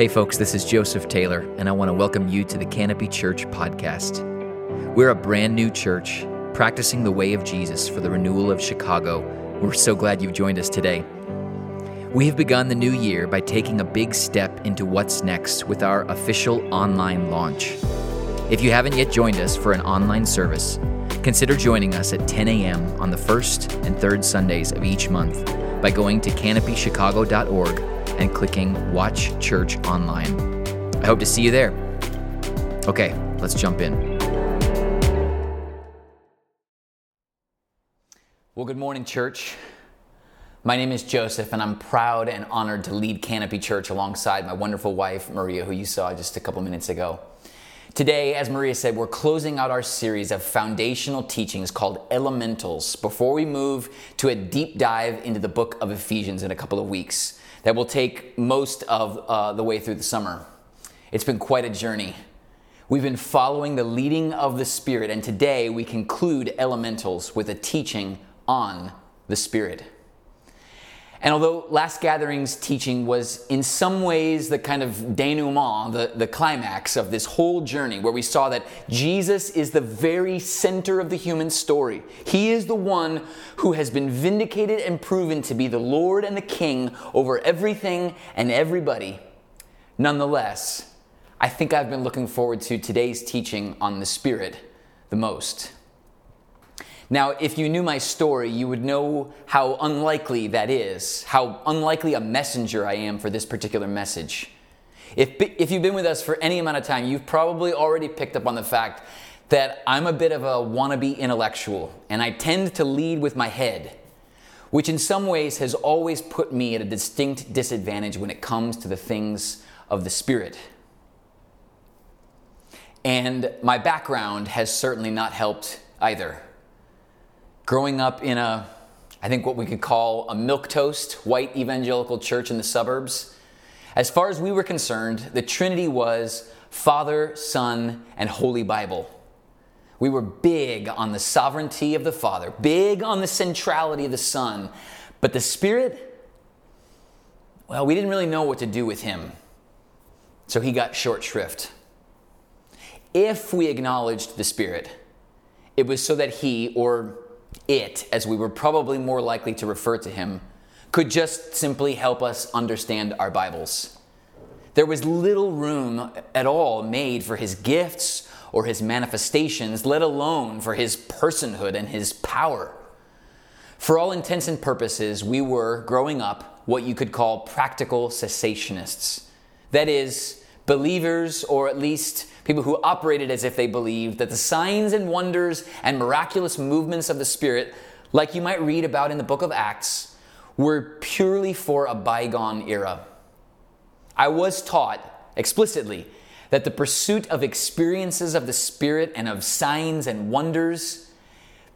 Hey, folks, this is Joseph Taylor, and I want to welcome you to the Canopy Church podcast. We're a brand new church practicing the way of Jesus for the renewal of Chicago. We're so glad you've joined us today. We have begun the new year by taking a big step into what's next with our official online launch. If you haven't yet joined us for an online service, consider joining us at 10 a.m. on the first and third Sundays of each month by going to canopychicago.org and clicking Watch Church Online. I hope to see you there. Okay, let's jump in. Well, good morning, church. My name is Joseph, and I'm proud and honored to lead Canopy Church alongside my wonderful wife, Maria, who you saw just a couple minutes ago. Today, as Maria said, we're closing out our series of foundational teachings called Elementals before we move to a deep dive into the book of Ephesians in a couple of weeks that will take most of uh, the way through the summer. It's been quite a journey. We've been following the leading of the Spirit, and today we conclude Elementals with a teaching on the Spirit. And although last gathering's teaching was in some ways the kind of denouement, the, the climax of this whole journey, where we saw that Jesus is the very center of the human story. He is the one who has been vindicated and proven to be the Lord and the King over everything and everybody. Nonetheless, I think I've been looking forward to today's teaching on the Spirit the most. Now, if you knew my story, you would know how unlikely that is, how unlikely a messenger I am for this particular message. If, if you've been with us for any amount of time, you've probably already picked up on the fact that I'm a bit of a wannabe intellectual, and I tend to lead with my head, which in some ways has always put me at a distinct disadvantage when it comes to the things of the Spirit. And my background has certainly not helped either growing up in a, I think what we could call a milquetoast white evangelical church in the suburbs, as far as we were concerned, the Trinity was Father, Son, and Holy Bible. We were big on the sovereignty of the Father, big on the centrality of the Son, but the Spirit, well, we didn't really know what to do with him. So he got short shrift. If we acknowledged the Spirit, it was so that he, or it, as we were probably more likely to refer to him, could just simply help us understand our Bibles. There was little room at all made for his gifts or his manifestations, let alone for his personhood and his power. For all intents and purposes, we were, growing up, what you could call practical cessationists. That is, believers, or at least people who operated as if they believed that the signs and wonders and miraculous movements of the Spirit, like you might read about in the book of Acts, were purely for a bygone era. I was taught explicitly that the pursuit of experiences of the Spirit and of signs and wonders,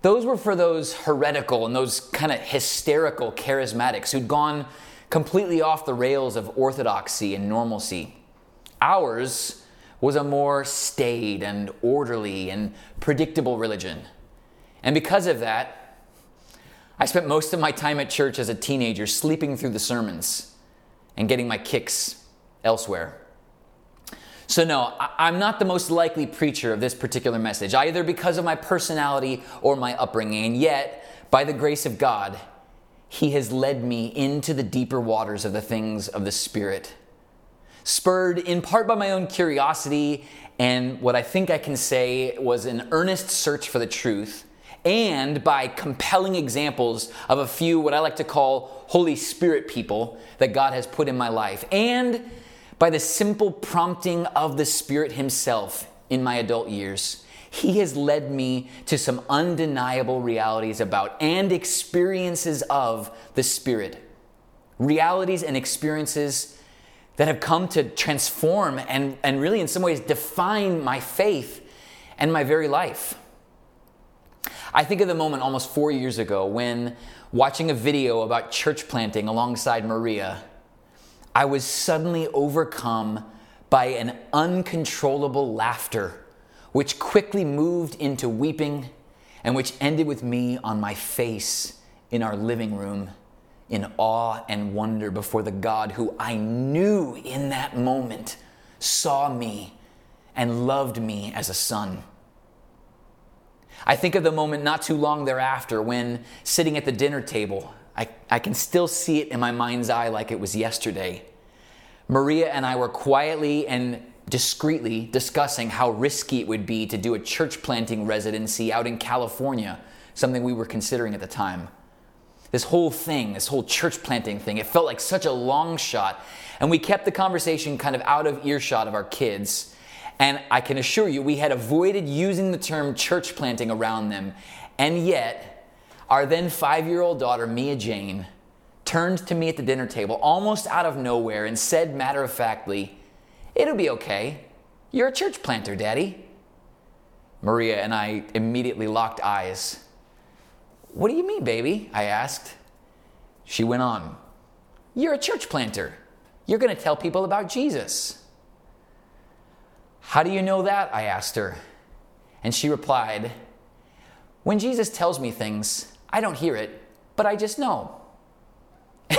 those were for those heretical and those kind of hysterical charismatics who'd gone completely off the rails of orthodoxy and normalcy. Ours was a more staid and orderly and predictable religion. And because of that, I spent most of my time at church as a teenager sleeping through the sermons and getting my kicks elsewhere. So, no, I'm not the most likely preacher of this particular message, either because of my personality or my upbringing. And yet, by the grace of God, He has led me into the deeper waters of the things of the Spirit spurred in part by my own curiosity and what I think I can say was an earnest search for the truth, and by compelling examples of a few what I like to call Holy Spirit people that God has put in my life, and by the simple prompting of the Spirit Himself in my adult years. He has led me to some undeniable realities about and experiences of the Spirit. Realities and experiences that have come to transform and, and really, in some ways, define my faith and my very life. I think of the moment almost four years ago when, watching a video about church planting alongside Maria, I was suddenly overcome by an uncontrollable laughter, which quickly moved into weeping and which ended with me on my face in our living room in awe and wonder before the God who I knew in that moment saw me and loved me as a son. I think of the moment not too long thereafter when, sitting at the dinner table, I, I can still see it in my mind's eye like it was yesterday. Maria and I were quietly and discreetly discussing how risky it would be to do a church planting residency out in California, something we were considering at the time. This whole thing, this whole church planting thing, it felt like such a long shot. And we kept the conversation kind of out of earshot of our kids. And I can assure you, we had avoided using the term church planting around them. And yet, our then five year old daughter, Mia Jane, turned to me at the dinner table almost out of nowhere and said matter of factly, It'll be okay. You're a church planter, Daddy. Maria and I immediately locked eyes. What do you mean, baby? I asked. She went on, You're a church planter. You're going to tell people about Jesus. How do you know that? I asked her. And she replied, When Jesus tells me things, I don't hear it, but I just know.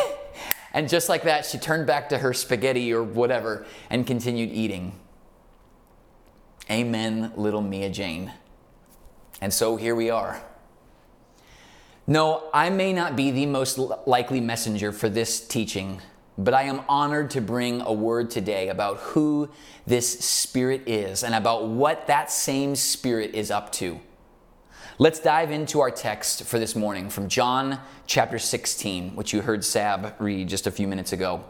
and just like that, she turned back to her spaghetti or whatever and continued eating. Amen, little Mia Jane. And so here we are. No, I may not be the most likely messenger for this teaching, but I am honored to bring a word today about who this Spirit is and about what that same Spirit is up to. Let's dive into our text for this morning from John chapter 16, which you heard Sab read just a few minutes ago.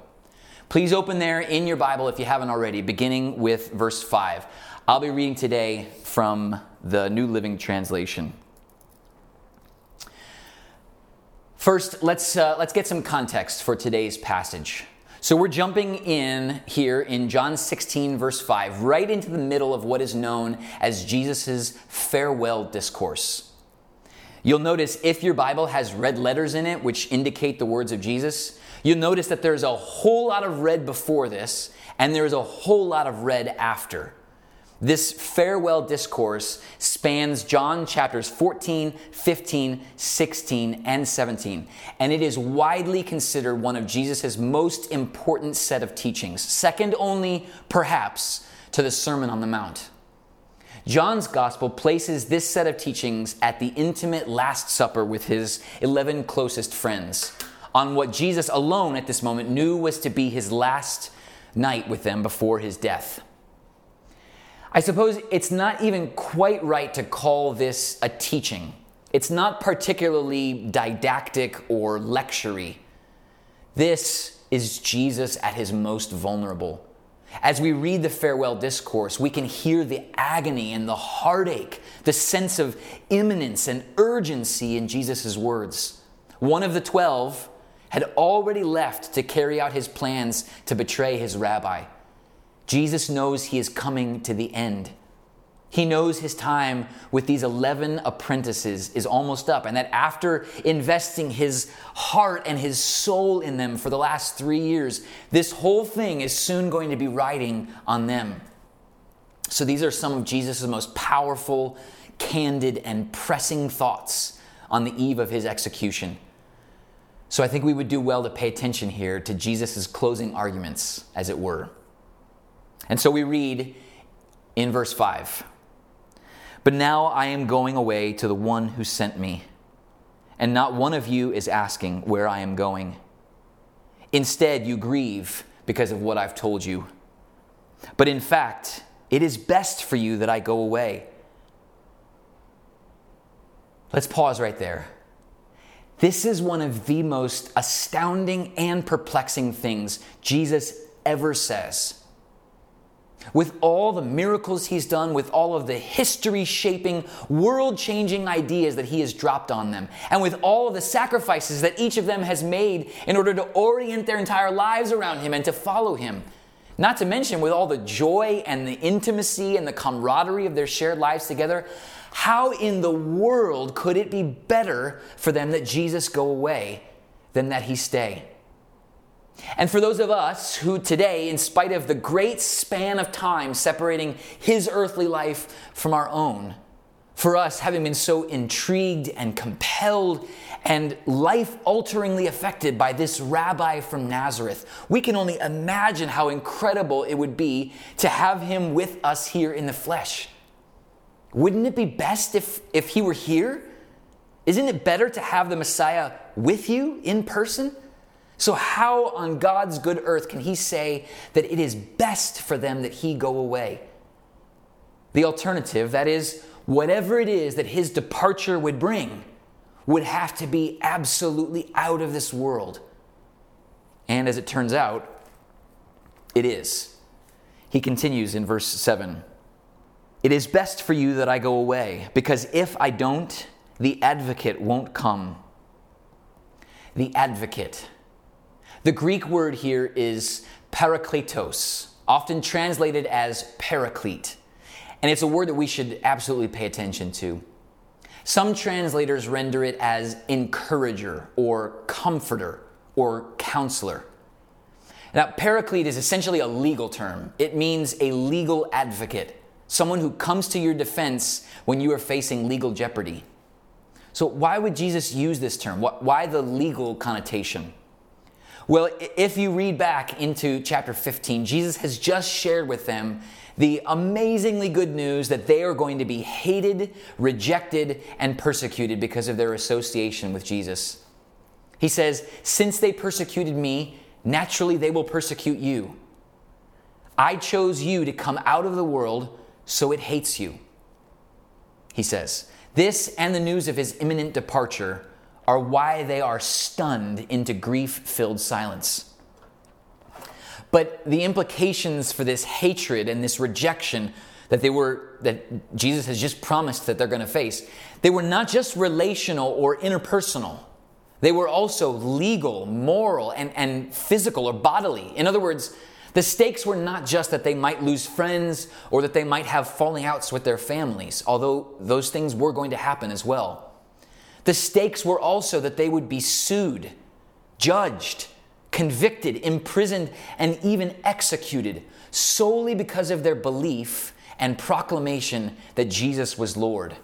Please open there in your Bible if you haven't already, beginning with verse 5. I'll be reading today from the New Living Translation. First, let's, uh, let's get some context for today's passage. So we're jumping in here in John 16, verse 5, right into the middle of what is known as Jesus' farewell discourse. You'll notice if your Bible has red letters in it, which indicate the words of Jesus, you'll notice that there's a whole lot of red before this, and there's a whole lot of red after. This farewell discourse spans John chapters 14, 15, 16, and 17, and it is widely considered one of Jesus' most important set of teachings, second only, perhaps, to the Sermon on the Mount. John's gospel places this set of teachings at the intimate Last Supper with his 11 closest friends, on what Jesus alone at this moment knew was to be his last night with them before his death. I suppose it's not even quite right to call this a teaching. It's not particularly didactic or lectury. This is Jesus at his most vulnerable. As we read the farewell discourse, we can hear the agony and the heartache, the sense of imminence and urgency in Jesus' words. One of the twelve had already left to carry out his plans to betray his rabbi. Jesus knows he is coming to the end. He knows his time with these 11 apprentices is almost up, and that after investing his heart and his soul in them for the last three years, this whole thing is soon going to be riding on them. So, these are some of Jesus' most powerful, candid, and pressing thoughts on the eve of his execution. So, I think we would do well to pay attention here to Jesus' closing arguments, as it were. And so we read in verse 5 But now I am going away to the one who sent me, and not one of you is asking where I am going. Instead, you grieve because of what I've told you. But in fact, it is best for you that I go away. Let's pause right there. This is one of the most astounding and perplexing things Jesus ever says with all the miracles he's done, with all of the history shaping, world changing ideas that he has dropped on them, and with all of the sacrifices that each of them has made in order to orient their entire lives around him and to follow him. Not to mention with all the joy and the intimacy and the camaraderie of their shared lives together, how in the world could it be better for them that Jesus go away than that he stay? And for those of us who today, in spite of the great span of time separating his earthly life from our own, For us, having been so intrigued and compelled and life alteringly affected by this rabbi from Nazareth, we can only imagine how incredible it would be to have him with us here in the flesh. Wouldn't it be best if, if he were here? Isn't it better to have the Messiah with you in person? So, how on God's good earth can he say that it is best for them that he go away? The alternative, that is, whatever it is that his departure would bring, would have to be absolutely out of this world. And as it turns out, it is. He continues in verse 7 It is best for you that I go away, because if I don't, the advocate won't come. The advocate. The Greek word here is parakletos, often translated as paraclete. And it's a word that we should absolutely pay attention to. Some translators render it as encourager or comforter or counselor. Now, paraclete is essentially a legal term. It means a legal advocate, someone who comes to your defense when you are facing legal jeopardy. So, why would Jesus use this term? Why the legal connotation? Well, if you read back into chapter 15, Jesus has just shared with them the amazingly good news that they are going to be hated, rejected, and persecuted because of their association with Jesus. He says, Since they persecuted me, naturally they will persecute you. I chose you to come out of the world, so it hates you. He says, This and the news of his imminent departure are why they are stunned into grief filled silence. But the implications for this hatred and this rejection that they were that Jesus has just promised that they're going to face, they were not just relational or interpersonal. They were also legal, moral, and, and physical or bodily. In other words, the stakes were not just that they might lose friends or that they might have falling outs with their families, although those things were going to happen as well. The stakes were also that they would be sued, judged, convicted, imprisoned, and even executed solely because of their belief and proclamation that Jesus was Lord.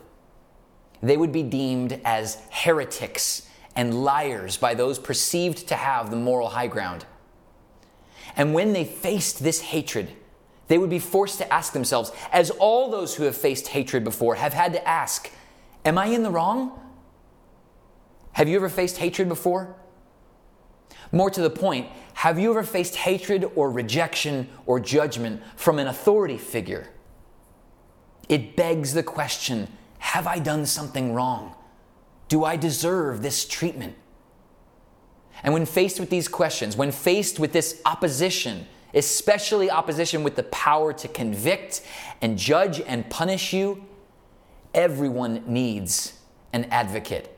They would be deemed as heretics and liars by those perceived to have the moral high ground. And when they faced this hatred, they would be forced to ask themselves, as all those who have faced hatred before have had to ask, Am I in the wrong? Have you ever faced hatred before? More to the point, have you ever faced hatred or rejection or judgment from an authority figure? It begs the question Have I done something wrong? Do I deserve this treatment? And when faced with these questions, when faced with this opposition, especially opposition with the power to convict and judge and punish you, everyone needs an advocate.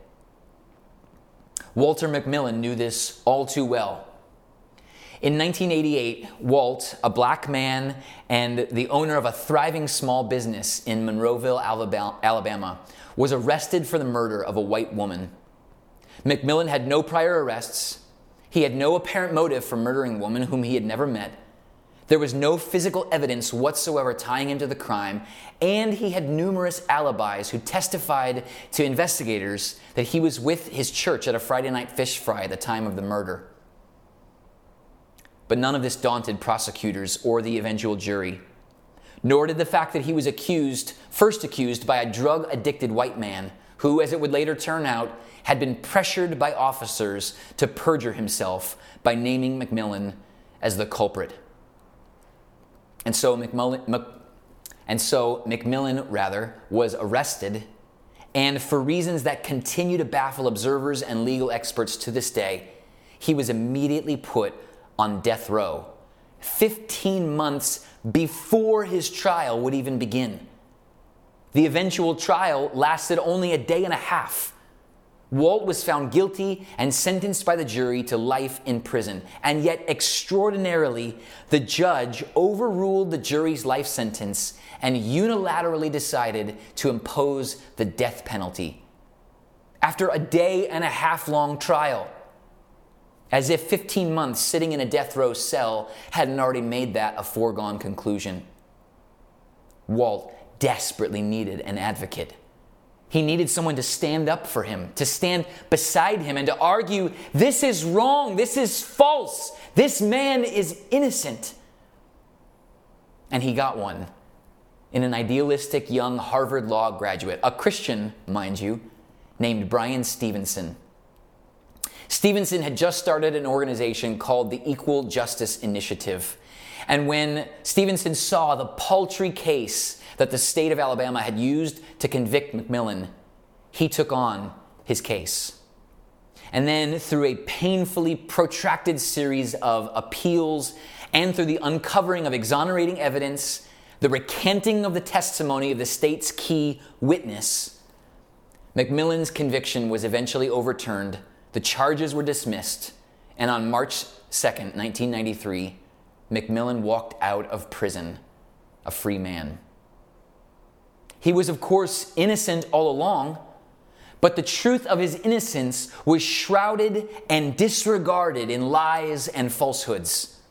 Walter McMillan knew this all too well. In 1988, Walt, a black man and the owner of a thriving small business in Monroeville, Alabama, was arrested for the murder of a white woman. McMillan had no prior arrests. He had no apparent motive for murdering a woman whom he had never met. There was no physical evidence whatsoever tying him to the crime, and he had numerous alibis who testified to investigators that he was with his church at a Friday night fish fry at the time of the murder. But none of this daunted prosecutors or the eventual jury, nor did the fact that he was accused, first accused by a drug addicted white man who, as it would later turn out, had been pressured by officers to perjure himself by naming McMillan as the culprit. And so McMillan, Mc, and so rather was arrested, and for reasons that continue to baffle observers and legal experts to this day, he was immediately put on death row, 15 months before his trial would even begin. The eventual trial lasted only a day and a half Walt was found guilty and sentenced by the jury to life in prison. And yet, extraordinarily, the judge overruled the jury's life sentence and unilaterally decided to impose the death penalty. After a day and a half long trial, as if 15 months sitting in a death row cell hadn't already made that a foregone conclusion. Walt desperately needed an advocate He needed someone to stand up for him, to stand beside him, and to argue this is wrong, this is false, this man is innocent. And he got one in an idealistic young Harvard Law graduate, a Christian, mind you, named Bryan Stevenson. Stevenson had just started an organization called the Equal Justice Initiative. And when Stevenson saw the paltry case that the state of Alabama had used to convict McMillan, he took on his case. And then, through a painfully protracted series of appeals and through the uncovering of exonerating evidence, the recanting of the testimony of the state's key witness, McMillan's conviction was eventually overturned, the charges were dismissed, and on March 2nd, 1993, McMillan walked out of prison a free man. He was, of course, innocent all along, but the truth of his innocence was shrouded and disregarded in lies and falsehoods.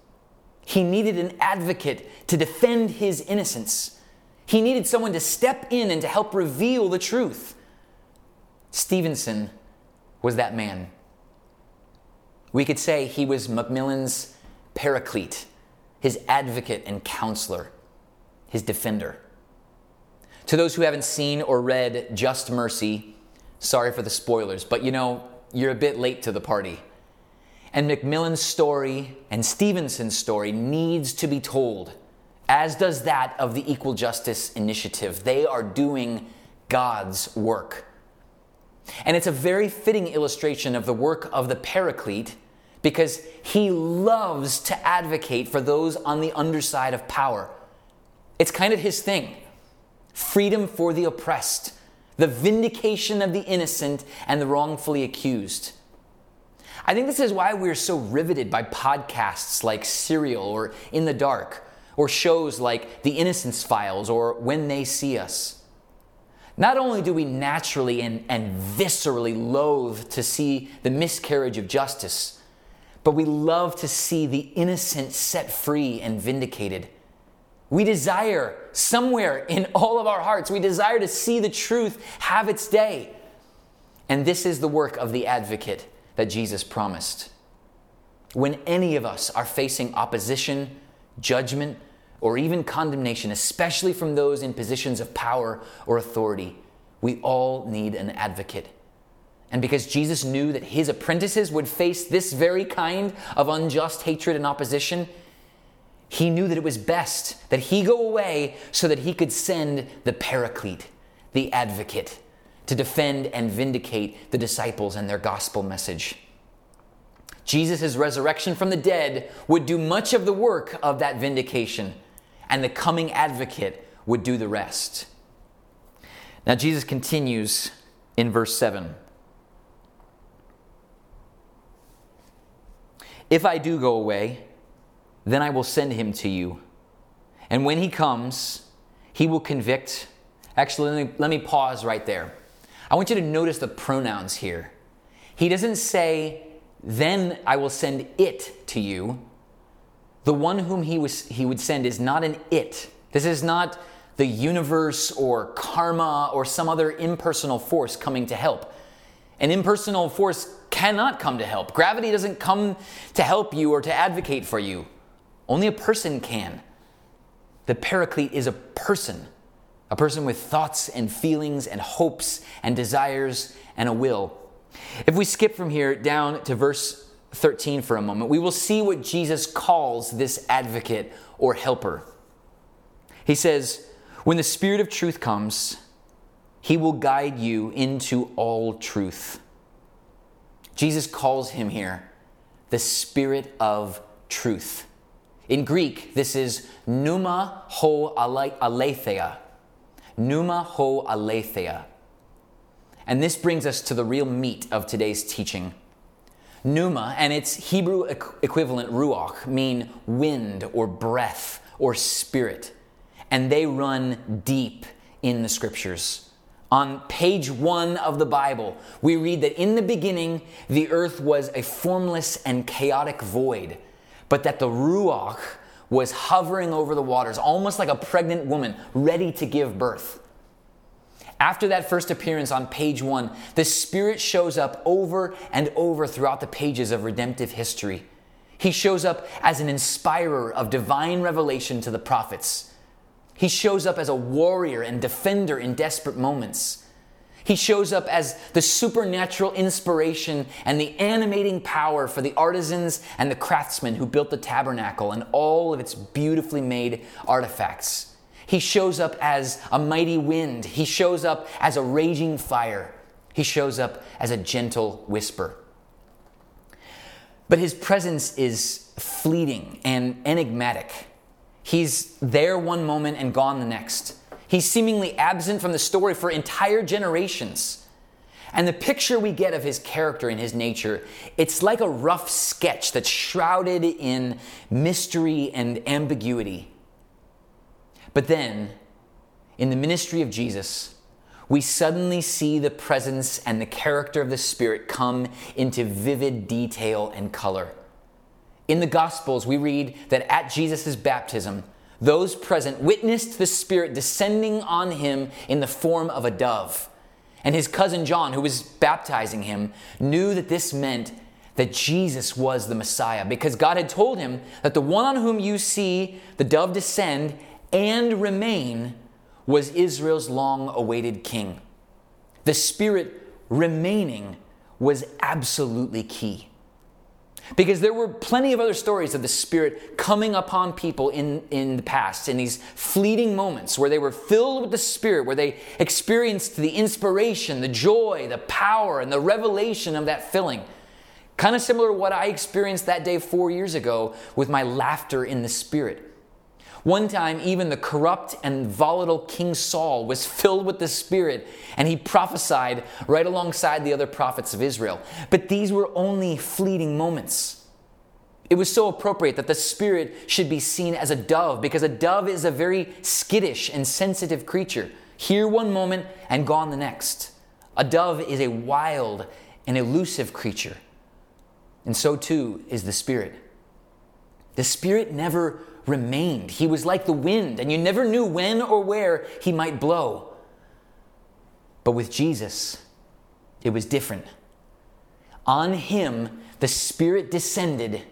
He needed an advocate to defend his innocence. He needed someone to step in and to help reveal the truth. Stevenson was that man. We could say he was Macmillan's paraclete, his advocate and counselor, his defender. To those who haven't seen or read Just Mercy, sorry for the spoilers, but you know, you're a bit late to the party. And McMillan's story and Stevenson's story needs to be told, as does that of the Equal Justice Initiative. They are doing God's work. And it's a very fitting illustration of the work of the Paraclete because he loves to advocate for those on the underside of power. It's kind of his thing freedom for the oppressed, the vindication of the innocent and the wrongfully accused. I think this is why we're so riveted by podcasts like Serial or In the Dark, or shows like The Innocence Files or When They See Us. Not only do we naturally and, and viscerally loathe to see the miscarriage of justice, but we love to see the innocent set free and vindicated. We desire somewhere in all of our hearts, we desire to see the truth have its day. And this is the work of the advocate that Jesus promised. When any of us are facing opposition, judgment, or even condemnation, especially from those in positions of power or authority, we all need an advocate. And because Jesus knew that his apprentices would face this very kind of unjust hatred and opposition, he knew that it was best that he go away so that he could send the paraclete, the advocate, to defend and vindicate the disciples and their gospel message. Jesus' resurrection from the dead would do much of the work of that vindication, and the coming advocate would do the rest. Now, Jesus continues in verse 7. If I do go away, then I will send him to you. And when he comes, he will convict. Actually, let me, let me pause right there. I want you to notice the pronouns here. He doesn't say, then I will send it to you. The one whom he, was, he would send is not an it. This is not the universe or karma or some other impersonal force coming to help. An impersonal force cannot come to help. Gravity doesn't come to help you or to advocate for you. Only a person can. The paraclete is a person, a person with thoughts and feelings and hopes and desires and a will. If we skip from here down to verse 13 for a moment, we will see what Jesus calls this advocate or helper. He says, When the Spirit of truth comes, he will guide you into all truth. Jesus calls him here the Spirit of truth. In Greek, this is pneuma ho aletheia. Pneuma ho aletheia. And this brings us to the real meat of today's teaching. Pneuma and its Hebrew equivalent ruach mean wind or breath or spirit, and they run deep in the scriptures. On page one of the Bible, we read that in the beginning the earth was a formless and chaotic void but that the Ruach was hovering over the waters, almost like a pregnant woman ready to give birth. After that first appearance on page one, the Spirit shows up over and over throughout the pages of redemptive history. He shows up as an inspirer of divine revelation to the prophets. He shows up as a warrior and defender in desperate moments. He shows up as the supernatural inspiration and the animating power for the artisans and the craftsmen who built the tabernacle and all of its beautifully made artifacts. He shows up as a mighty wind. He shows up as a raging fire. He shows up as a gentle whisper. But his presence is fleeting and enigmatic. He's there one moment and gone the next. He's seemingly absent from the story for entire generations. And the picture we get of his character and his nature, it's like a rough sketch that's shrouded in mystery and ambiguity. But then, in the ministry of Jesus, we suddenly see the presence and the character of the Spirit come into vivid detail and color. In the Gospels, we read that at Jesus' baptism, those present witnessed the Spirit descending on him in the form of a dove. And his cousin John, who was baptizing him, knew that this meant that Jesus was the Messiah because God had told him that the one on whom you see the dove descend and remain was Israel's long awaited king. The Spirit remaining was absolutely key. Because there were plenty of other stories of the Spirit coming upon people in, in the past, in these fleeting moments where they were filled with the Spirit, where they experienced the inspiration, the joy, the power, and the revelation of that filling. Kind of similar to what I experienced that day four years ago with my laughter in the Spirit. One time, even the corrupt and volatile King Saul was filled with the Spirit, and he prophesied right alongside the other prophets of Israel. But these were only fleeting moments. It was so appropriate that the Spirit should be seen as a dove, because a dove is a very skittish and sensitive creature. Here one moment and gone the next. A dove is a wild and elusive creature. And so too is the Spirit. The Spirit never remained. He was like the wind, and you never knew when or where he might blow. But with Jesus, it was different. On him, the Spirit descended,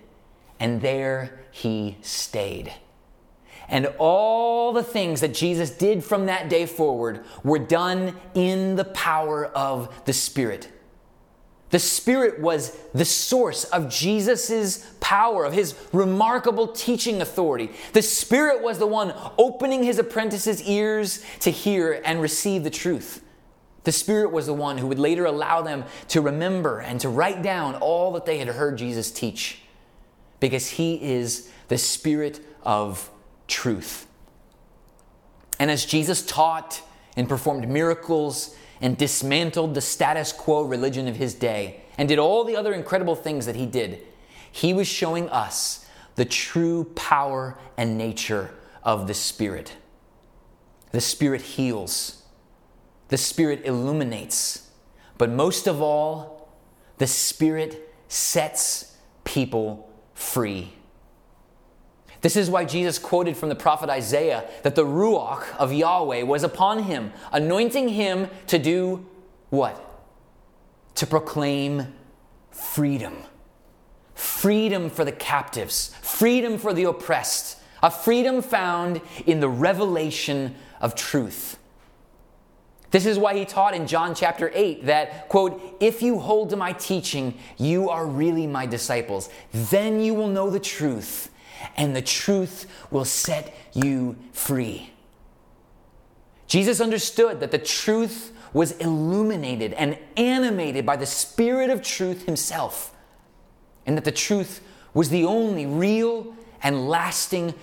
and there he stayed. And all the things that Jesus did from that day forward were done in the power of the Spirit. The Spirit was the source of Jesus' power, of his remarkable teaching authority. The Spirit was the one opening his apprentices' ears to hear and receive the truth. The Spirit was the one who would later allow them to remember and to write down all that they had heard Jesus teach, because he is the Spirit of truth. And as Jesus taught and performed miracles and dismantled the status quo religion of his day and did all the other incredible things that he did, he was showing us the true power and nature of the Spirit. The Spirit heals, the Spirit illuminates, but most of all, the Spirit sets people free. This is why Jesus quoted from the prophet Isaiah that the Ruach of Yahweh was upon him, anointing him to do what? To proclaim freedom. Freedom for the captives, freedom for the oppressed, a freedom found in the revelation of truth. This is why he taught in John chapter 8 that, quote, if you hold to my teaching, you are really my disciples. Then you will know the truth, and the truth will set you free. Jesus understood that the truth was illuminated and animated by the Spirit of truth himself, and that the truth was the only real and lasting.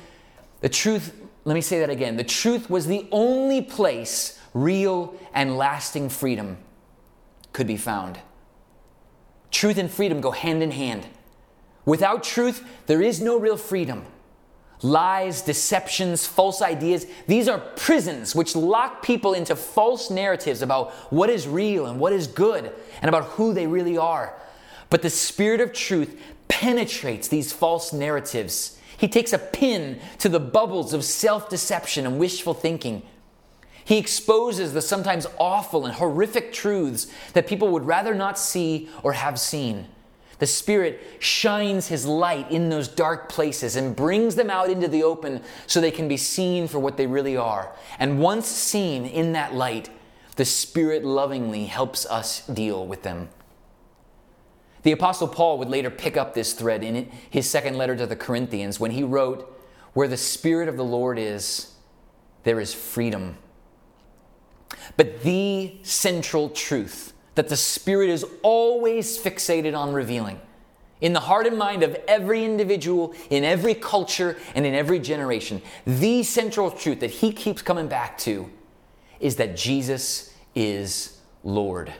The truth, let me say that again the truth was the only place real and lasting freedom could be found. Truth and freedom go hand in hand. Without truth, there is no real freedom. Lies, deceptions, false ideas, these are prisons which lock people into false narratives about what is real and what is good and about who they really are. But the Spirit of truth penetrates these false narratives. He takes a pin to the bubbles of self deception and wishful thinking. He exposes the sometimes awful and horrific truths that people would rather not see or have seen. The Spirit shines His light in those dark places and brings them out into the open so they can be seen for what they really are. And once seen in that light, the Spirit lovingly helps us deal with them. The Apostle Paul would later pick up this thread in his second letter to the Corinthians when he wrote, Where the Spirit of the Lord is, there is freedom. But the central truth that the Spirit is always fixated on revealing in the heart and mind of every individual, in every culture, and in every generation, the central truth that he keeps coming back to is that Jesus is Lord.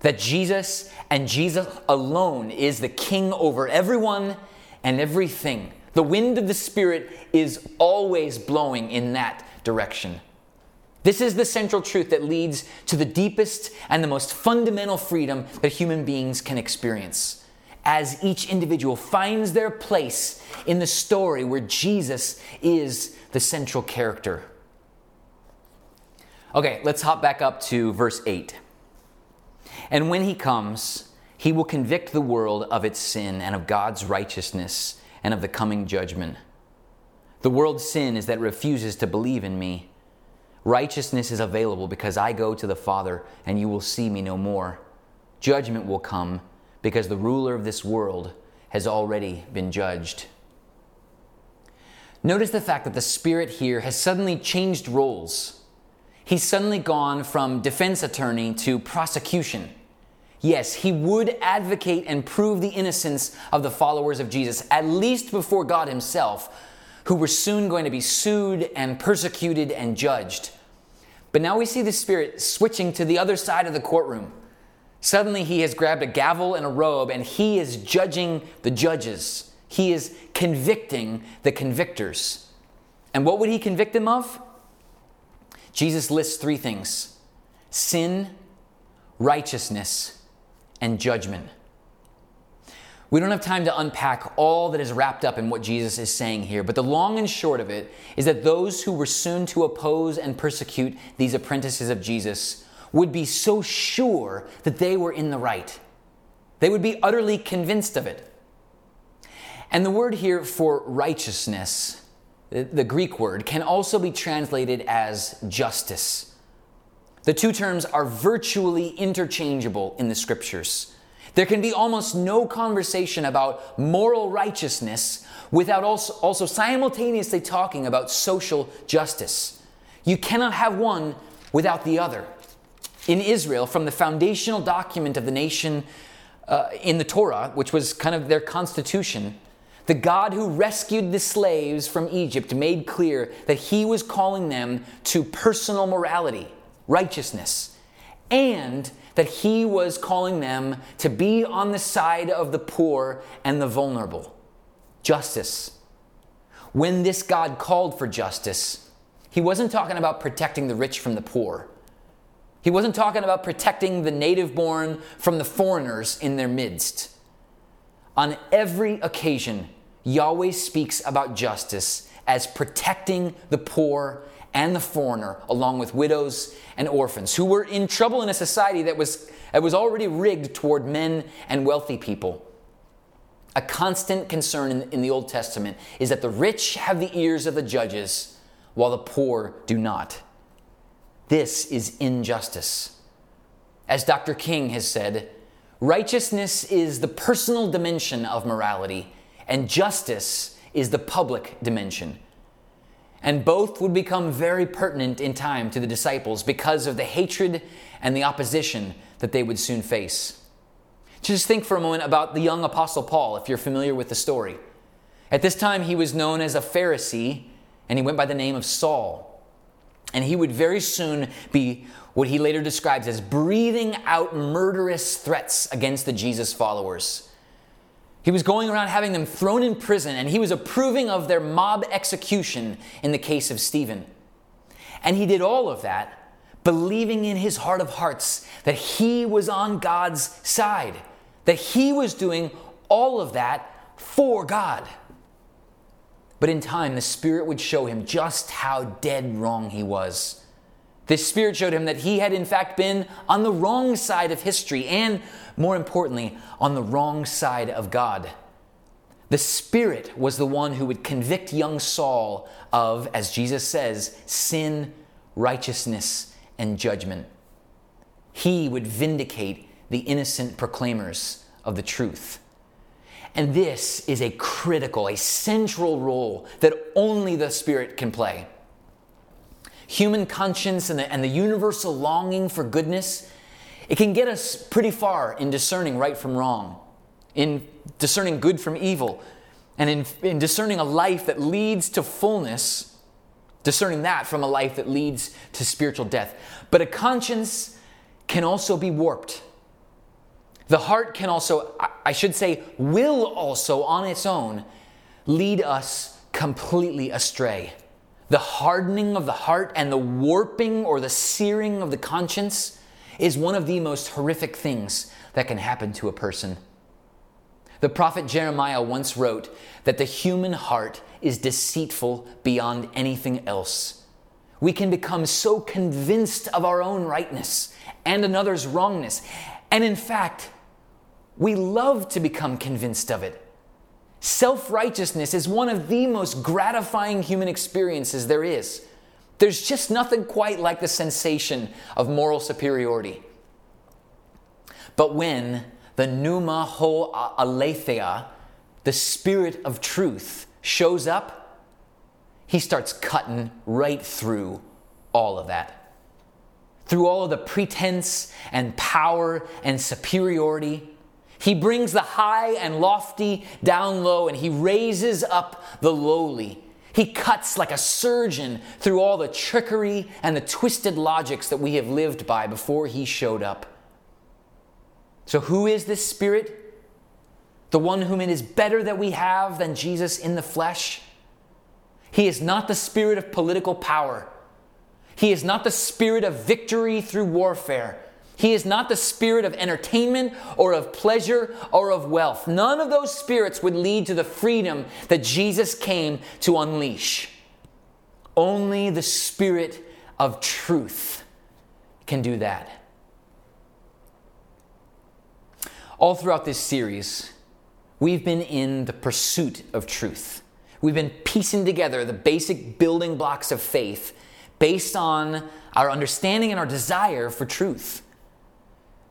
That Jesus and Jesus alone is the king over everyone and everything. The wind of the Spirit is always blowing in that direction. This is the central truth that leads to the deepest and the most fundamental freedom that human beings can experience. As each individual finds their place in the story where Jesus is the central character. Okay, let's hop back up to verse 8. And when he comes, he will convict the world of its sin and of God's righteousness and of the coming judgment. The world's sin is that it refuses to believe in me. Righteousness is available because I go to the Father and you will see me no more. Judgment will come because the ruler of this world has already been judged. Notice the fact that the Spirit here has suddenly changed roles. He's suddenly gone from defense attorney to prosecution. Yes, he would advocate and prove the innocence of the followers of Jesus, at least before God Himself, who were soon going to be sued and persecuted and judged. But now we see the Spirit switching to the other side of the courtroom. Suddenly, he has grabbed a gavel and a robe and he is judging the judges. He is convicting the convictors. And what would he convict them of? Jesus lists three things sin, righteousness, and judgment. We don't have time to unpack all that is wrapped up in what Jesus is saying here, but the long and short of it is that those who were soon to oppose and persecute these apprentices of Jesus would be so sure that they were in the right. They would be utterly convinced of it. And the word here for righteousness, the Greek word, can also be translated as justice. The two terms are virtually interchangeable in the scriptures. There can be almost no conversation about moral righteousness without also, also simultaneously talking about social justice. You cannot have one without the other. In Israel, from the foundational document of the nation uh, in the Torah, which was kind of their constitution, the God who rescued the slaves from Egypt made clear that he was calling them to personal morality, righteousness, and that he was calling them to be on the side of the poor and the vulnerable. Justice. When this God called for justice, he wasn't talking about protecting the rich from the poor. He wasn't talking about protecting the native born from the foreigners in their midst. On every occasion, Yahweh speaks about justice as protecting the poor and the foreigner, along with widows and orphans, who were in trouble in a society that was, that was already rigged toward men and wealthy people. A constant concern in, in the Old Testament is that the rich have the ears of the judges, while the poor do not. This is injustice. As Dr. King has said, righteousness is the personal dimension of morality, and justice is the public dimension and both would become very pertinent in time to the disciples because of the hatred and the opposition that they would soon face. Just think for a moment about the young Apostle Paul, if you're familiar with the story. At this time, he was known as a Pharisee, and he went by the name of Saul. And he would very soon be what he later describes as breathing out murderous threats against the Jesus followers. He was going around having them thrown in prison, and he was approving of their mob execution in the case of Stephen. And he did all of that believing in his heart of hearts that he was on God's side, that he was doing all of that for God. But in time, the Spirit would show him just how dead wrong he was. This Spirit showed him that he had, in fact, been on the wrong side of history and, more importantly, on the wrong side of God. The Spirit was the one who would convict young Saul of, as Jesus says, sin, righteousness, and judgment. He would vindicate the innocent proclaimers of the truth. And this is a critical, a central role that only the Spirit can play. Human conscience and the, and the universal longing for goodness, it can get us pretty far in discerning right from wrong, in discerning good from evil, and in, in discerning a life that leads to fullness, discerning that from a life that leads to spiritual death. But a conscience can also be warped. The heart can also, I should say, will also on its own lead us completely astray. The hardening of the heart and the warping or the searing of the conscience is one of the most horrific things that can happen to a person. The prophet Jeremiah once wrote that the human heart is deceitful beyond anything else. We can become so convinced of our own rightness and another's wrongness. And in fact, we love to become convinced of it. Self righteousness is one of the most gratifying human experiences there is. There's just nothing quite like the sensation of moral superiority. But when the pneuma ho aletheia, the spirit of truth, shows up, he starts cutting right through all of that. Through all of the pretense and power and superiority, he brings the high and lofty down low, and he raises up the lowly. He cuts like a surgeon through all the trickery and the twisted logics that we have lived by before he showed up. So, who is this Spirit? The one whom it is better that we have than Jesus in the flesh? He is not the spirit of political power. He is not the spirit of victory through warfare. He is not the spirit of entertainment or of pleasure or of wealth. None of those spirits would lead to the freedom that Jesus came to unleash. Only the spirit of truth can do that. All throughout this series, we've been in the pursuit of truth. We've been piecing together the basic building blocks of faith based on our understanding and our desire for truth.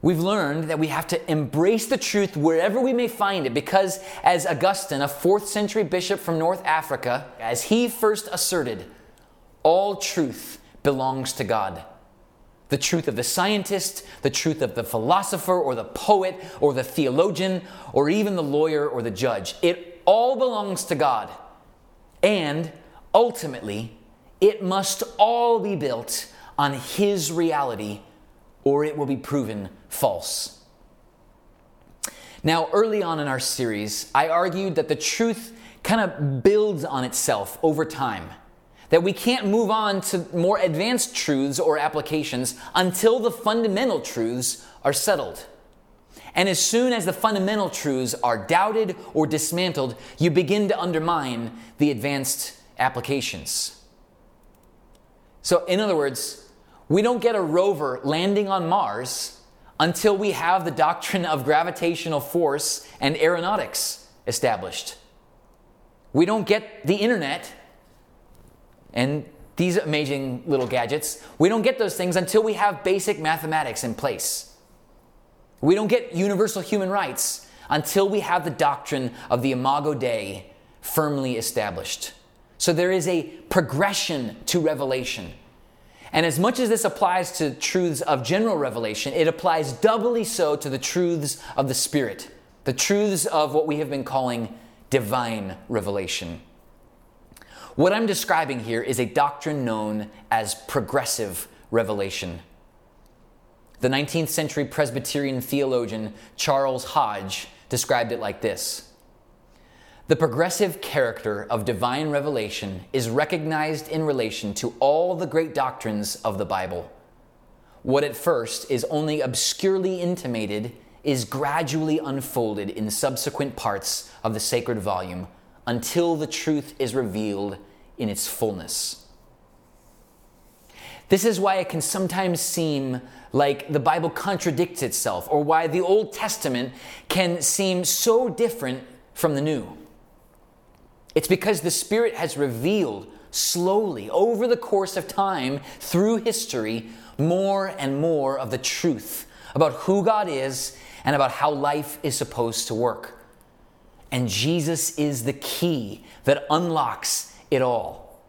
We've learned that we have to embrace the truth wherever we may find it because, as Augustine, a fourth century bishop from North Africa, as he first asserted, all truth belongs to God. The truth of the scientist, the truth of the philosopher or the poet or the theologian or even the lawyer or the judge. It all belongs to God. And ultimately, it must all be built on His reality or it will be proven false. Now, early on in our series, I argued that the truth kind of builds on itself over time. That we can't move on to more advanced truths or applications until the fundamental truths are settled. And as soon as the fundamental truths are doubted or dismantled, you begin to undermine the advanced applications. So, in other words, we don't get a rover landing on Mars until we have the doctrine of gravitational force and aeronautics established. We don't get the internet and these amazing little gadgets. We don't get those things until we have basic mathematics in place. We don't get universal human rights until we have the doctrine of the Imago Dei firmly established. So there is a progression to revelation. And as much as this applies to truths of general revelation, it applies doubly so to the truths of the Spirit, the truths of what we have been calling divine revelation. What I'm describing here is a doctrine known as progressive revelation. The 19th century Presbyterian theologian Charles Hodge described it like this the progressive character of divine revelation is recognized in relation to all the great doctrines of the Bible. What at first is only obscurely intimated is gradually unfolded in subsequent parts of the sacred volume until the truth is revealed in its fullness. This is why it can sometimes seem like the Bible contradicts itself, or why the Old Testament can seem so different from the New. It's because the Spirit has revealed slowly over the course of time through history more and more of the truth about who God is and about how life is supposed to work. And Jesus is the key that unlocks it all.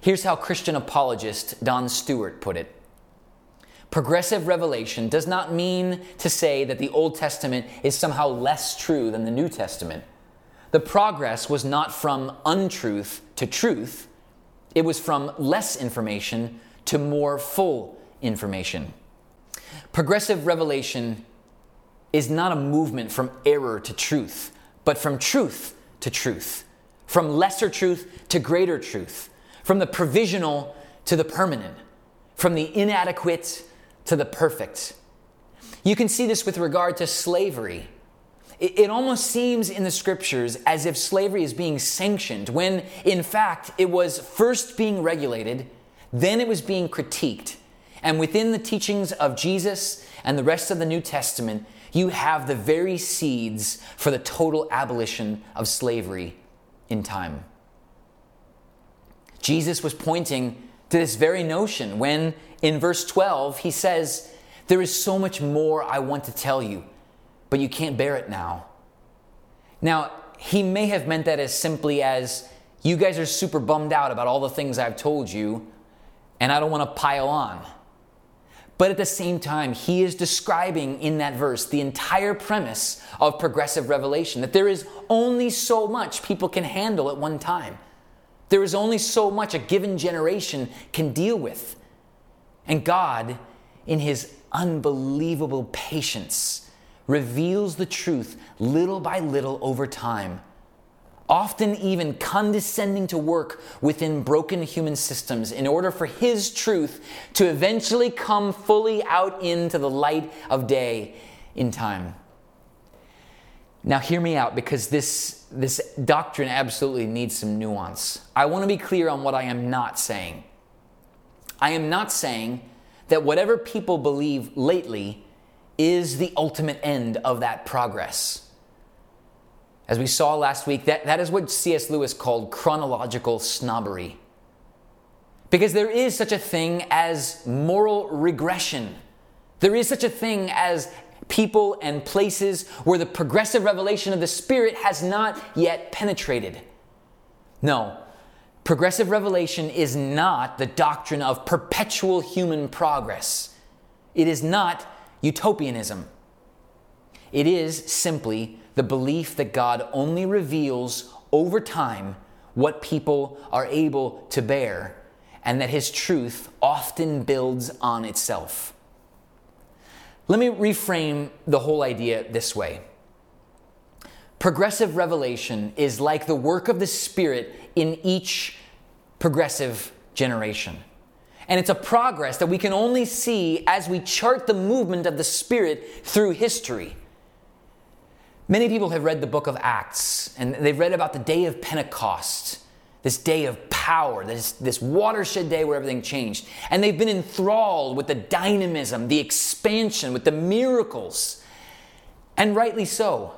Here's how Christian apologist Don Stewart put it Progressive revelation does not mean to say that the Old Testament is somehow less true than the New Testament. The progress was not from untruth to truth, it was from less information to more full information. Progressive revelation is not a movement from error to truth, but from truth to truth, from lesser truth to greater truth, from the provisional to the permanent, from the inadequate to the perfect. You can see this with regard to slavery. It, it, almost seems in the scriptures as if slavery is being sanctioned, when in fact it was first being regulated, then it was being critiqued. And within the teachings of Jesus and the rest of the New Testament, you have the very seeds for the total abolition of slavery in time. Jesus was pointing to this very notion when in verse 12 he says, There is so much more I want to tell you, but you can't bear it now. Now, he may have meant that as simply as, You guys are super bummed out about all the things I've told you, and I don't want to pile on. But at the same time, he is describing in that verse the entire premise of progressive revelation that there is only so much people can handle at one time. There is only so much a given generation can deal with. And God, in his unbelievable patience, reveals the truth little by little over time often even condescending to work within broken human systems in order for His truth to eventually come fully out into the light of day in time. Now, hear me out because this, this doctrine absolutely needs some nuance. I want to be clear on what I am not saying. I am not saying that whatever people believe lately is the ultimate end of that progress. As we saw last week, that, that is what C.S. Lewis called chronological snobbery. Because there is such a thing as moral regression. There is such a thing as people and places where the progressive revelation of the Spirit has not yet penetrated. No, progressive revelation is not the doctrine of perpetual human progress. It is not utopianism. It is simply the belief that God only reveals over time what people are able to bear, and that His truth often builds on itself. Let me reframe the whole idea this way Progressive revelation is like the work of the Spirit in each progressive generation. And it's a progress that we can only see as we chart the movement of the Spirit through history. Many people have read the book of Acts and they've read about the day of Pentecost, this day of power, this, this watershed day where everything changed. And they've been enthralled with the dynamism, the expansion, with the miracles. And rightly so.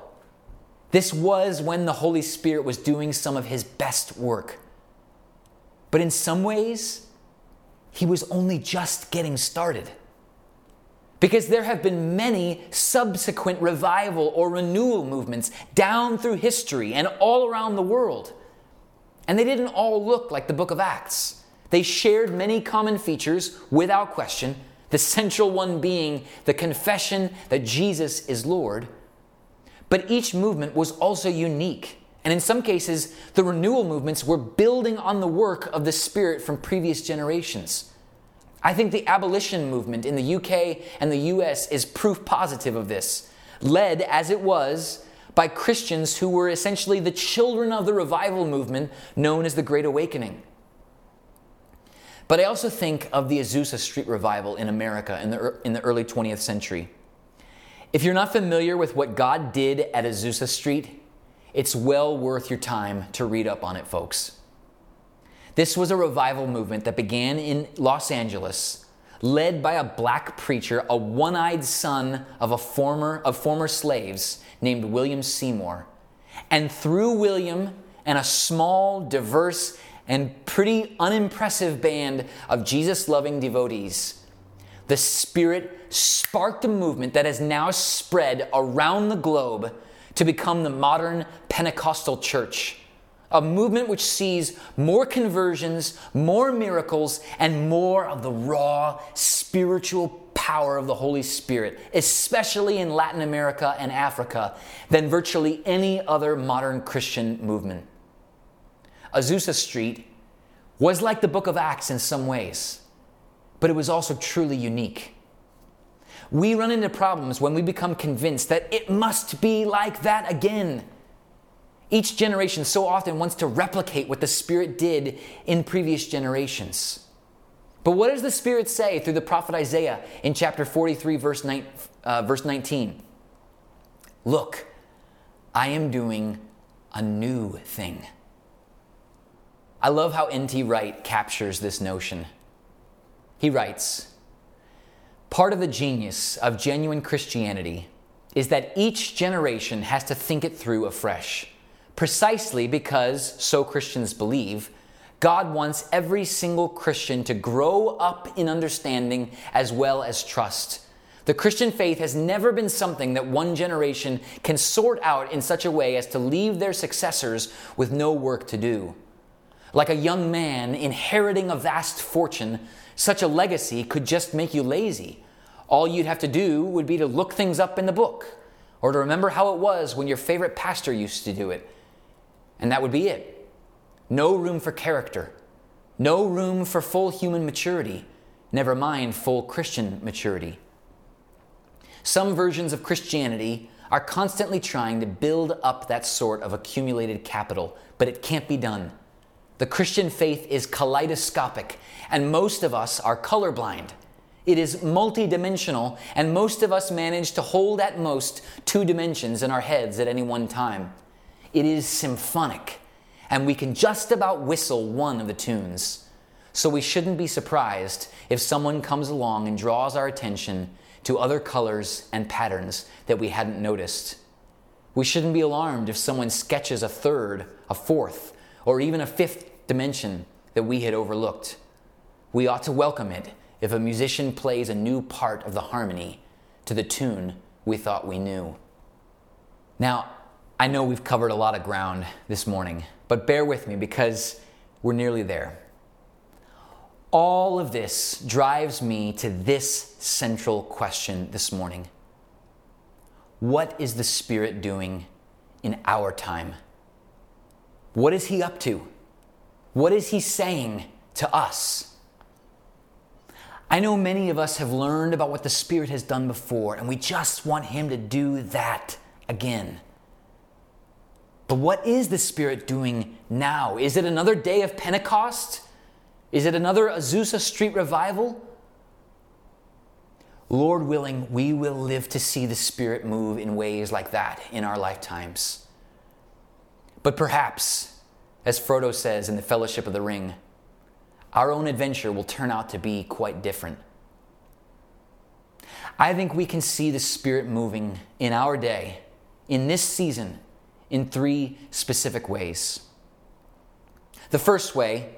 This was when the Holy Spirit was doing some of his best work. But in some ways, he was only just getting started. Because there have been many subsequent revival or renewal movements down through history and all around the world. And they didn't all look like the book of Acts. They shared many common features, without question, the central one being the confession that Jesus is Lord. But each movement was also unique. And in some cases, the renewal movements were building on the work of the Spirit from previous generations. I think the abolition movement in the UK and the US is proof positive of this, led as it was by Christians who were essentially the children of the revival movement known as the Great Awakening. But I also think of the Azusa Street Revival in America in the, in the early 20th century. If you're not familiar with what God did at Azusa Street, it's well worth your time to read up on it, folks. This was a revival movement that began in Los Angeles, led by a black preacher, a one-eyed son of a former of former slaves named William Seymour. And through William and a small, diverse, and pretty unimpressive band of Jesus loving devotees, the Spirit sparked a movement that has now spread around the globe to become the modern Pentecostal church. A movement which sees more conversions, more miracles, and more of the raw spiritual power of the Holy Spirit, especially in Latin America and Africa, than virtually any other modern Christian movement. Azusa Street was like the book of Acts in some ways, but it was also truly unique. We run into problems when we become convinced that it must be like that again. Each generation so often wants to replicate what the Spirit did in previous generations. But what does the Spirit say through the prophet Isaiah in chapter 43, verse, uh, verse 19? Look, I am doing a new thing. I love how N.T. Wright captures this notion. He writes Part of the genius of genuine Christianity is that each generation has to think it through afresh, precisely because, so Christians believe, God wants every single Christian to grow up in understanding as well as trust. The Christian faith has never been something that one generation can sort out in such a way as to leave their successors with no work to do. Like a young man inheriting a vast fortune, such a legacy could just make you lazy. All you'd have to do would be to look things up in the book or to remember how it was when your favorite pastor used to do it. And that would be it. No room for character, no room for full human maturity, never mind full Christian maturity. Some versions of Christianity are constantly trying to build up that sort of accumulated capital, but it can't be done. The Christian faith is kaleidoscopic, and most of us are colorblind. It is multidimensional, and most of us manage to hold at most two dimensions in our heads at any one time. It is symphonic, and we can just about whistle one of the tunes. So we shouldn't be surprised if someone comes along and draws our attention to other colors and patterns that we hadn't noticed. We shouldn't be alarmed if someone sketches a third, a fourth, or even a fifth dimension that we had overlooked. We ought to welcome it if a musician plays a new part of the harmony to the tune we thought we knew. Now, I know we've covered a lot of ground this morning, but bear with me because we're nearly there. All of this drives me to this central question this morning What is the Spirit doing in our time? What is He up to? What is he saying to us? I know many of us have learned about what the Spirit has done before, and we just want him to do that again. But what is the Spirit doing now? Is it another day of Pentecost? Is it another Azusa Street revival? Lord willing, we will live to see the Spirit move in ways like that in our lifetimes. But perhaps as Frodo says in The Fellowship of the Ring, our own adventure will turn out to be quite different. I think we can see the Spirit moving in our day, in this season, in three specific ways. The first way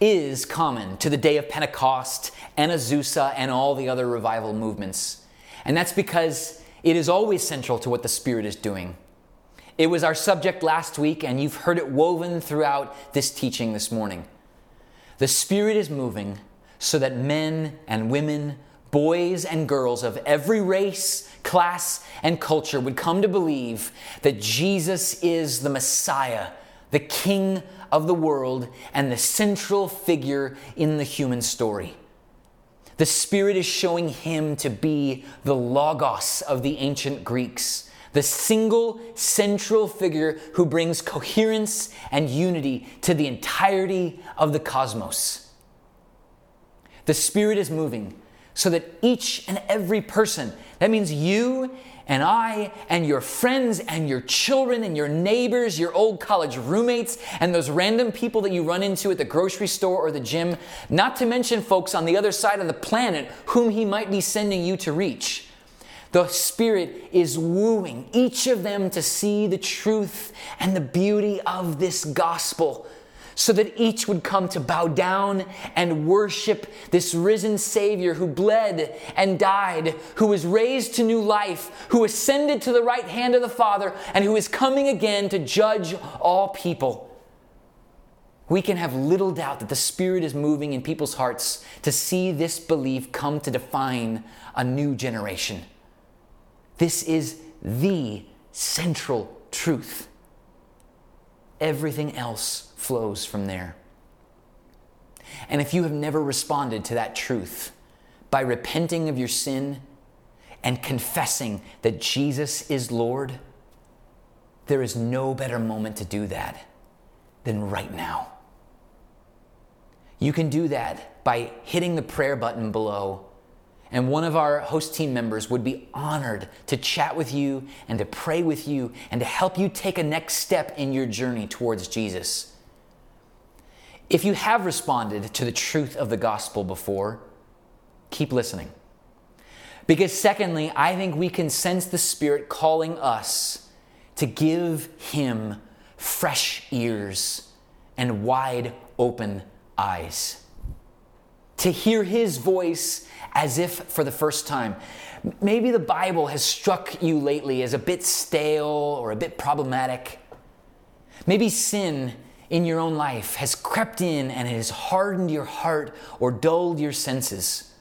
is common to the day of Pentecost and Azusa and all the other revival movements. And that's because it is always central to what the Spirit is doing. It was our subject last week, and you've heard it woven throughout this teaching this morning. The Spirit is moving so that men and women, boys and girls of every race, class, and culture would come to believe that Jesus is the Messiah, the King of the world, and the central figure in the human story. The Spirit is showing him to be the Logos of the ancient Greeks the single central figure who brings coherence and unity to the entirety of the cosmos. The Spirit is moving so that each and every person, that means you and I and your friends and your children and your neighbors, your old college roommates, and those random people that you run into at the grocery store or the gym, not to mention folks on the other side of the planet whom He might be sending you to reach. The Spirit is wooing each of them to see the truth and the beauty of this gospel so that each would come to bow down and worship this risen Savior who bled and died, who was raised to new life, who ascended to the right hand of the Father, and who is coming again to judge all people. We can have little doubt that the Spirit is moving in people's hearts to see this belief come to define a new generation. This is the central truth. Everything else flows from there. And if you have never responded to that truth by repenting of your sin and confessing that Jesus is Lord, there is no better moment to do that than right now. You can do that by hitting the prayer button below, and one of our host team members would be honored to chat with you and to pray with you and to help you take a next step in your journey towards Jesus. If you have responded to the truth of the gospel before, keep listening. Because, secondly, I think we can sense the Spirit calling us to give Him fresh ears and wide open eyes. To hear His voice as if for the first time. Maybe the Bible has struck you lately as a bit stale or a bit problematic. Maybe sin in your own life has crept in and it has hardened your heart or dulled your senses.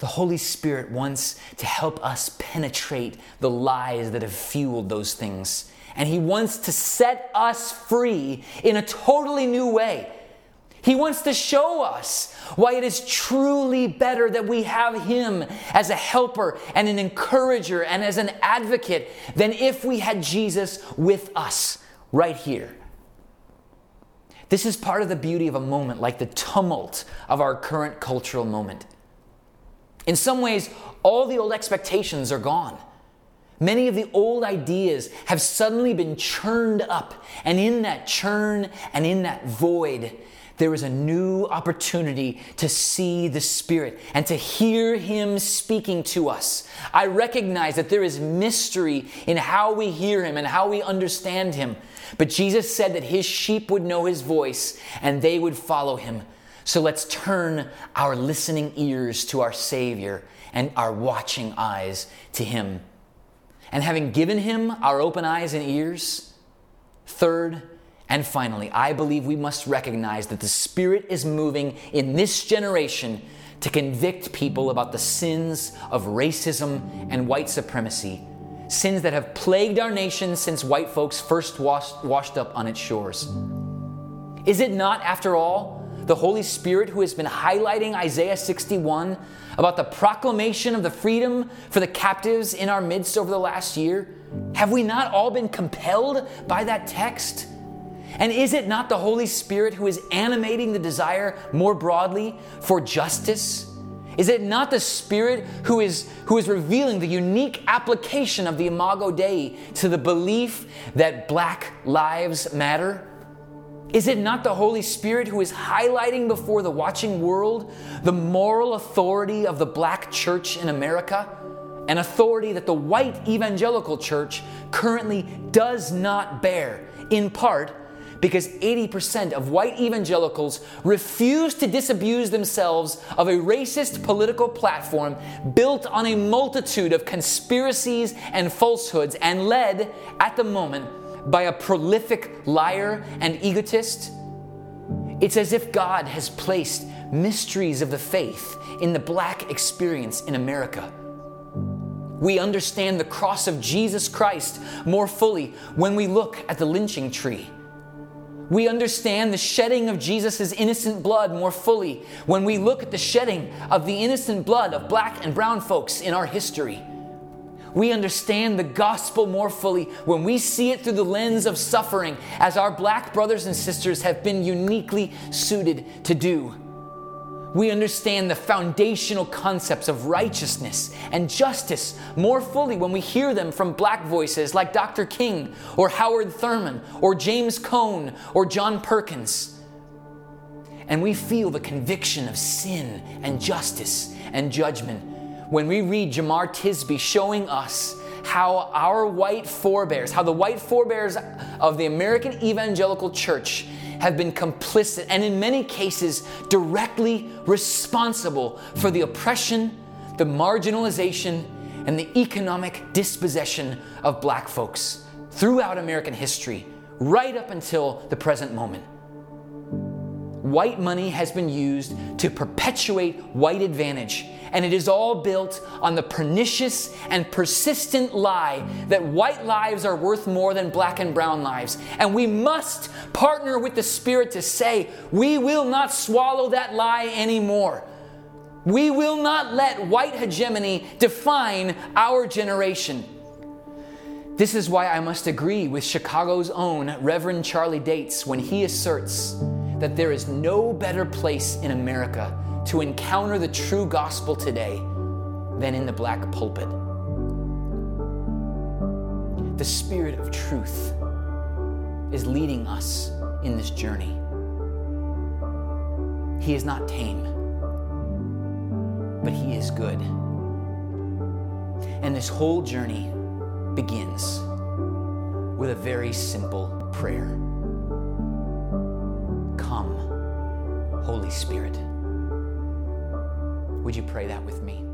The Holy Spirit wants to help us penetrate the lies that have fueled those things. And He wants to set us free in a totally new way. He wants to show us why it is truly better that we have Him as a helper and an encourager and as an advocate than if we had Jesus with us right here this is part of the beauty of a moment like the tumult of our current cultural moment. In some ways, all the old expectations are gone. Many of the old ideas have suddenly been churned up, and in that churn and in that void, there is a new opportunity to see the Spirit and to hear Him speaking to us. I recognize that there is mystery in how we hear Him and how we understand Him. But Jesus said that his sheep would know his voice and they would follow him. So let's turn our listening ears to our Savior and our watching eyes to him. And having given him our open eyes and ears, third and finally, I believe we must recognize that the Spirit is moving in this generation to convict people about the sins of racism and white supremacy sins that have plagued our nation since white folks first washed, washed up on its shores. Is it not, after all, the Holy Spirit who has been highlighting Isaiah 61 about the proclamation of the freedom for the captives in our midst over the last year? Have we not all been compelled by that text? And is it not the Holy Spirit who is animating the desire more broadly for justice? Is it not the Spirit who is, who is revealing the unique application of the Imago Dei to the belief that black lives matter? Is it not the Holy Spirit who is highlighting before the watching world the moral authority of the black church in America? An authority that the white evangelical church currently does not bear, in part because 80% of white evangelicals refuse to disabuse themselves of a racist political platform built on a multitude of conspiracies and falsehoods and led at the moment by a prolific liar and egotist. It's as if God has placed mysteries of the faith in the black experience in America. We understand the cross of Jesus Christ more fully when we look at the lynching tree we understand the shedding of Jesus' innocent blood more fully when we look at the shedding of the innocent blood of black and brown folks in our history. We understand the gospel more fully when we see it through the lens of suffering, as our black brothers and sisters have been uniquely suited to do. We understand the foundational concepts of righteousness and justice more fully when we hear them from black voices like Dr. King or Howard Thurman or James Cone or John Perkins. And we feel the conviction of sin and justice and judgment when we read Jemar Tisby showing us how our white forebears, how the white forebears of the American evangelical church have been complicit and, in many cases, directly responsible for the oppression, the marginalization, and the economic dispossession of black folks throughout American history, right up until the present moment. White money has been used to perpetuate white advantage and it is all built on the pernicious and persistent lie that white lives are worth more than black and brown lives. And we must partner with the Spirit to say, we will not swallow that lie anymore. We will not let white hegemony define our generation. This is why I must agree with Chicago's own Reverend Charlie Dates when he asserts that there is no better place in America to encounter the true gospel today than in the black pulpit. The Spirit of truth is leading us in this journey. He is not tame, but He is good. And this whole journey begins with a very simple prayer Come, Holy Spirit. Would you pray that with me?